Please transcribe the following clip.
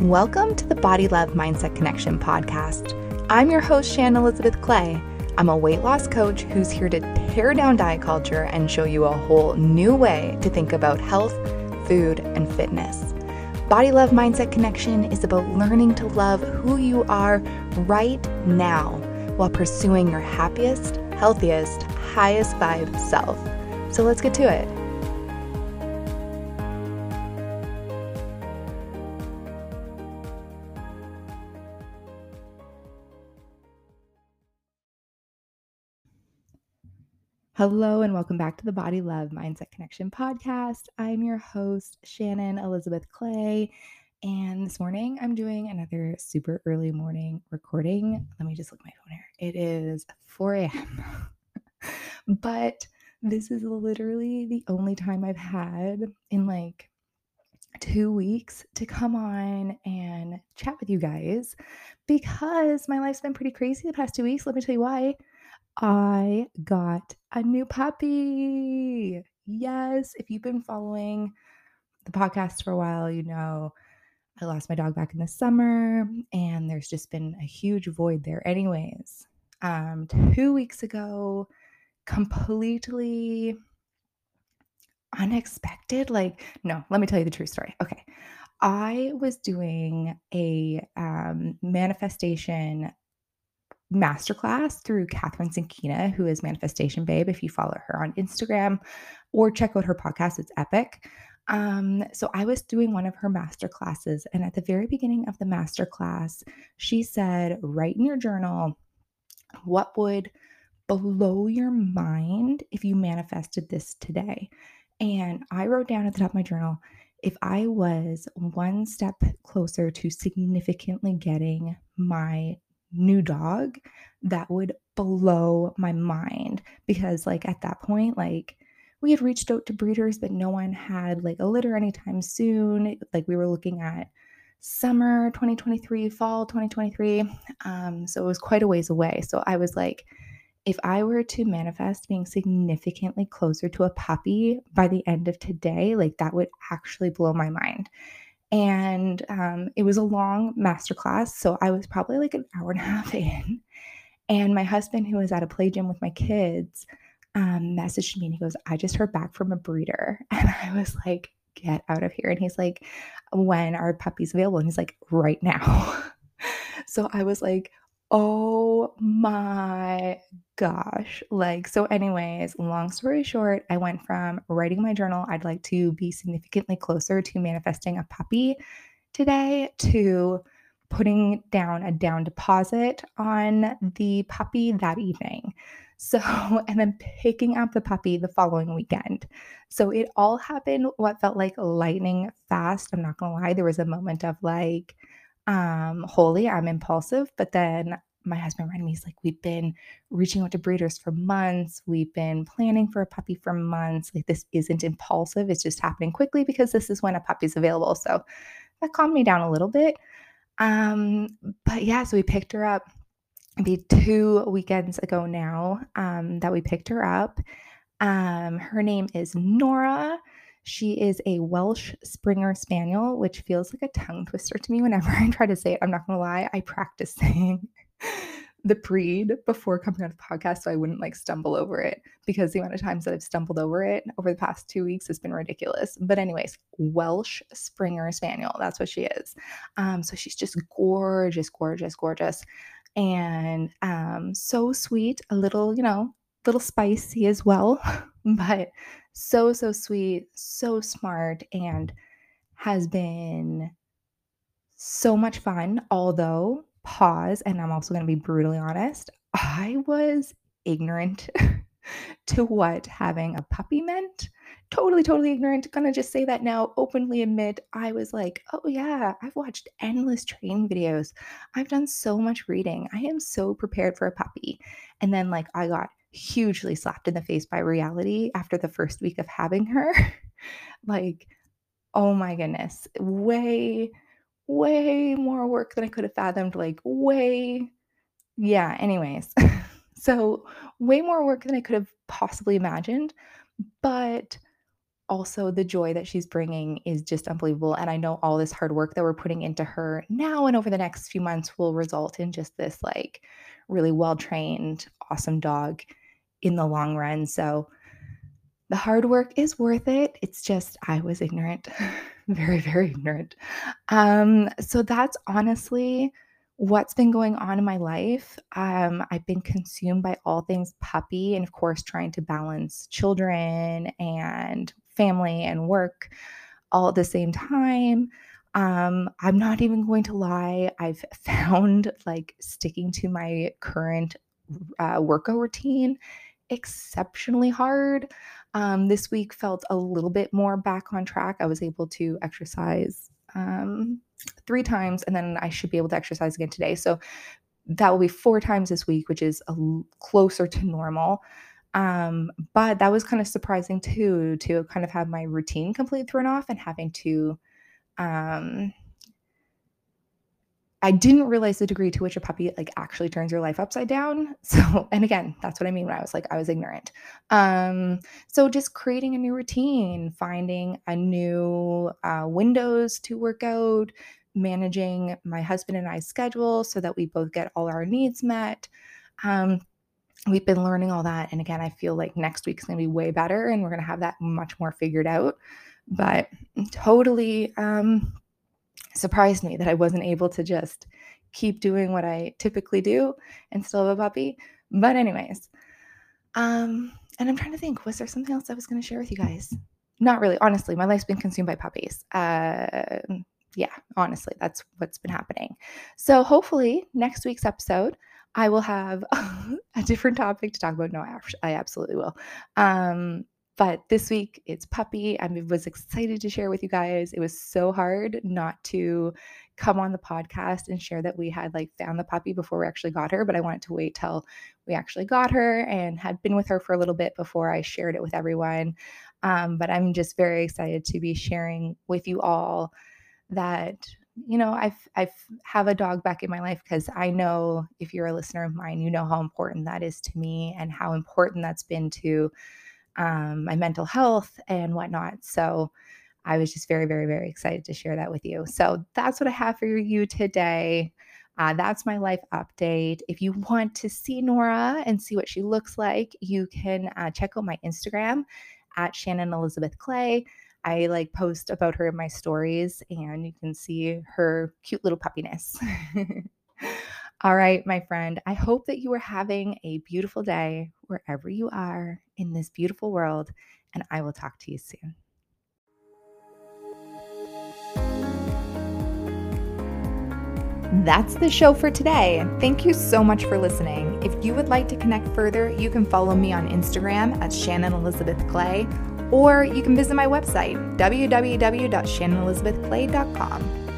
Welcome to the Body Love Mindset Connection podcast. I'm your host, Shannon Elizabeth Clay. I'm a weight loss coach who's here to tear down diet culture and show you a whole new way to think about health, food, and fitness. Body Love Mindset Connection is about learning to love who you are right now while pursuing your happiest, healthiest, highest vibe self. So let's get to it. Hello, and welcome back to the Body Love Mindset Connection podcast. I'm your host, Shannon Elizabeth Clay. And this morning, I'm doing another super early morning recording. Let me just look my phone here. It is 4 a.m. but this is literally the only time I've had in like two weeks to come on and chat with you guys because my life's been pretty crazy the past two weeks. Let me tell you why. I got a new puppy. Yes, if you've been following the podcast for a while, you know I lost my dog back in the summer and there's just been a huge void there anyways. Um 2 weeks ago completely unexpected like no, let me tell you the true story. Okay. I was doing a um, manifestation masterclass through Kathrin Zenkina, who is Manifestation Babe. If you follow her on Instagram or check out her podcast, it's epic. Um, so I was doing one of her master classes, and at the very beginning of the master class, she said, Write in your journal what would blow your mind if you manifested this today. And I wrote down at the top of my journal, if I was one step closer to significantly getting my new dog, that would blow my mind because, like, at that point, like, we had reached out to breeders, but no one had like a litter anytime soon. Like, we were looking at summer 2023, fall 2023. Um, so it was quite a ways away. So I was like, if I were to manifest being significantly closer to a puppy by the end of today, like that would actually blow my mind and um, it was a long masterclass. So I was probably like an hour and a half in. And my husband, who was at a play gym with my kids, um, messaged me and he goes, I just heard back from a breeder. And I was like, get out of here. And he's like, when are puppies available? And he's like, right now. so I was like, oh my gosh. Like, so, anyways, long story short, I went from writing my journal, I'd like to be significantly closer to manifesting a puppy today, to putting down a down deposit on the puppy that evening. So, and then picking up the puppy the following weekend. So it all happened what felt like lightning fast. I'm not gonna lie, there was a moment of like, um, holy, I'm impulsive, but then my husband reminded me, he's like, we've been reaching out to breeders for months. We've been planning for a puppy for months. Like, this isn't impulsive. It's just happening quickly because this is when a puppy's available. So that calmed me down a little bit. Um, but yeah, so we picked her up maybe two weekends ago now um, that we picked her up. Um, her name is Nora. She is a Welsh Springer Spaniel, which feels like a tongue twister to me whenever I try to say it. I'm not gonna lie, I practice saying the breed before coming on the podcast so I wouldn't like stumble over it because the amount of times that I've stumbled over it over the past two weeks has been ridiculous. But, anyways, Welsh Springer Spaniel, that's what she is. Um, so she's just gorgeous, gorgeous, gorgeous, and um, so sweet, a little, you know, little spicy as well, but so, so sweet, so smart, and has been so much fun, although pause, and I'm also going to be brutally honest. I was ignorant to what having a puppy meant. Totally, totally ignorant. Gonna just say that now, openly admit I was like, oh yeah, I've watched endless training videos. I've done so much reading. I am so prepared for a puppy. And then, like, I got hugely slapped in the face by reality after the first week of having her. like, oh my goodness, way way more work than I could have fathomed, like, way yeah, anyways. so, way more work than I could have possibly imagined, but also the joy that she's bringing is just unbelievable. And I know all this hard work that we're putting into her now and over the next few months will result in just this like really well trained, awesome dog in the long run. So the hard work is worth it. It's just I was ignorant, very, very ignorant. Um, so that's honestly what's been going on in my life. Um, I've been consumed by all things puppy, and of course, trying to balance children and family and work all at the same time. Um, I'm not even going to lie. I've found like sticking to my current uh, workout routine exceptionally hard. Um, this week felt a little bit more back on track. I was able to exercise um, three times, and then I should be able to exercise again today. So that will be four times this week, which is closer to normal. Um, but that was kind of surprising too, to kind of have my routine completely thrown off and having to um, I didn't realize the degree to which a puppy like actually turns your life upside down. So, and again, that's what I mean when I was like I was ignorant. Um, so just creating a new routine, finding a new uh, windows to work out, managing my husband and I's schedule so that we both get all our needs met. Um, we've been learning all that, and again, I feel like next week's going to be way better, and we're going to have that much more figured out. But totally. Um, surprised me that I wasn't able to just keep doing what I typically do and still have a puppy. But anyways, um, and I'm trying to think, was there something else I was going to share with you guys? Not really. Honestly, my life's been consumed by puppies. Uh, yeah, honestly, that's what's been happening. So hopefully next week's episode, I will have a different topic to talk about. No, I, absolutely will. Um, but this week it's puppy. I was excited to share with you guys. It was so hard not to come on the podcast and share that we had like found the puppy before we actually got her, but I wanted to wait till we actually got her and had been with her for a little bit before I shared it with everyone. Um, but I'm just very excited to be sharing with you all that you know I've I've have a dog back in my life because I know if you're a listener of mine, you know how important that is to me and how important that's been to um, my mental health and whatnot. So I was just very, very, very excited to share that with you. So that's what I have for you today. Uh, that's my life update. If you want to see Nora and see what she looks like, you can uh, check out my Instagram at Shannon Elizabeth Clay. I like post about her in my stories, and you can see her cute little puppiness. All right, my friend, I hope that you are having a beautiful day wherever you are in this beautiful world, and I will talk to you soon. That's the show for today. Thank you so much for listening. If you would like to connect further, you can follow me on Instagram at Shannon Elizabeth Clay, or you can visit my website, www.shannonelizabethclay.com.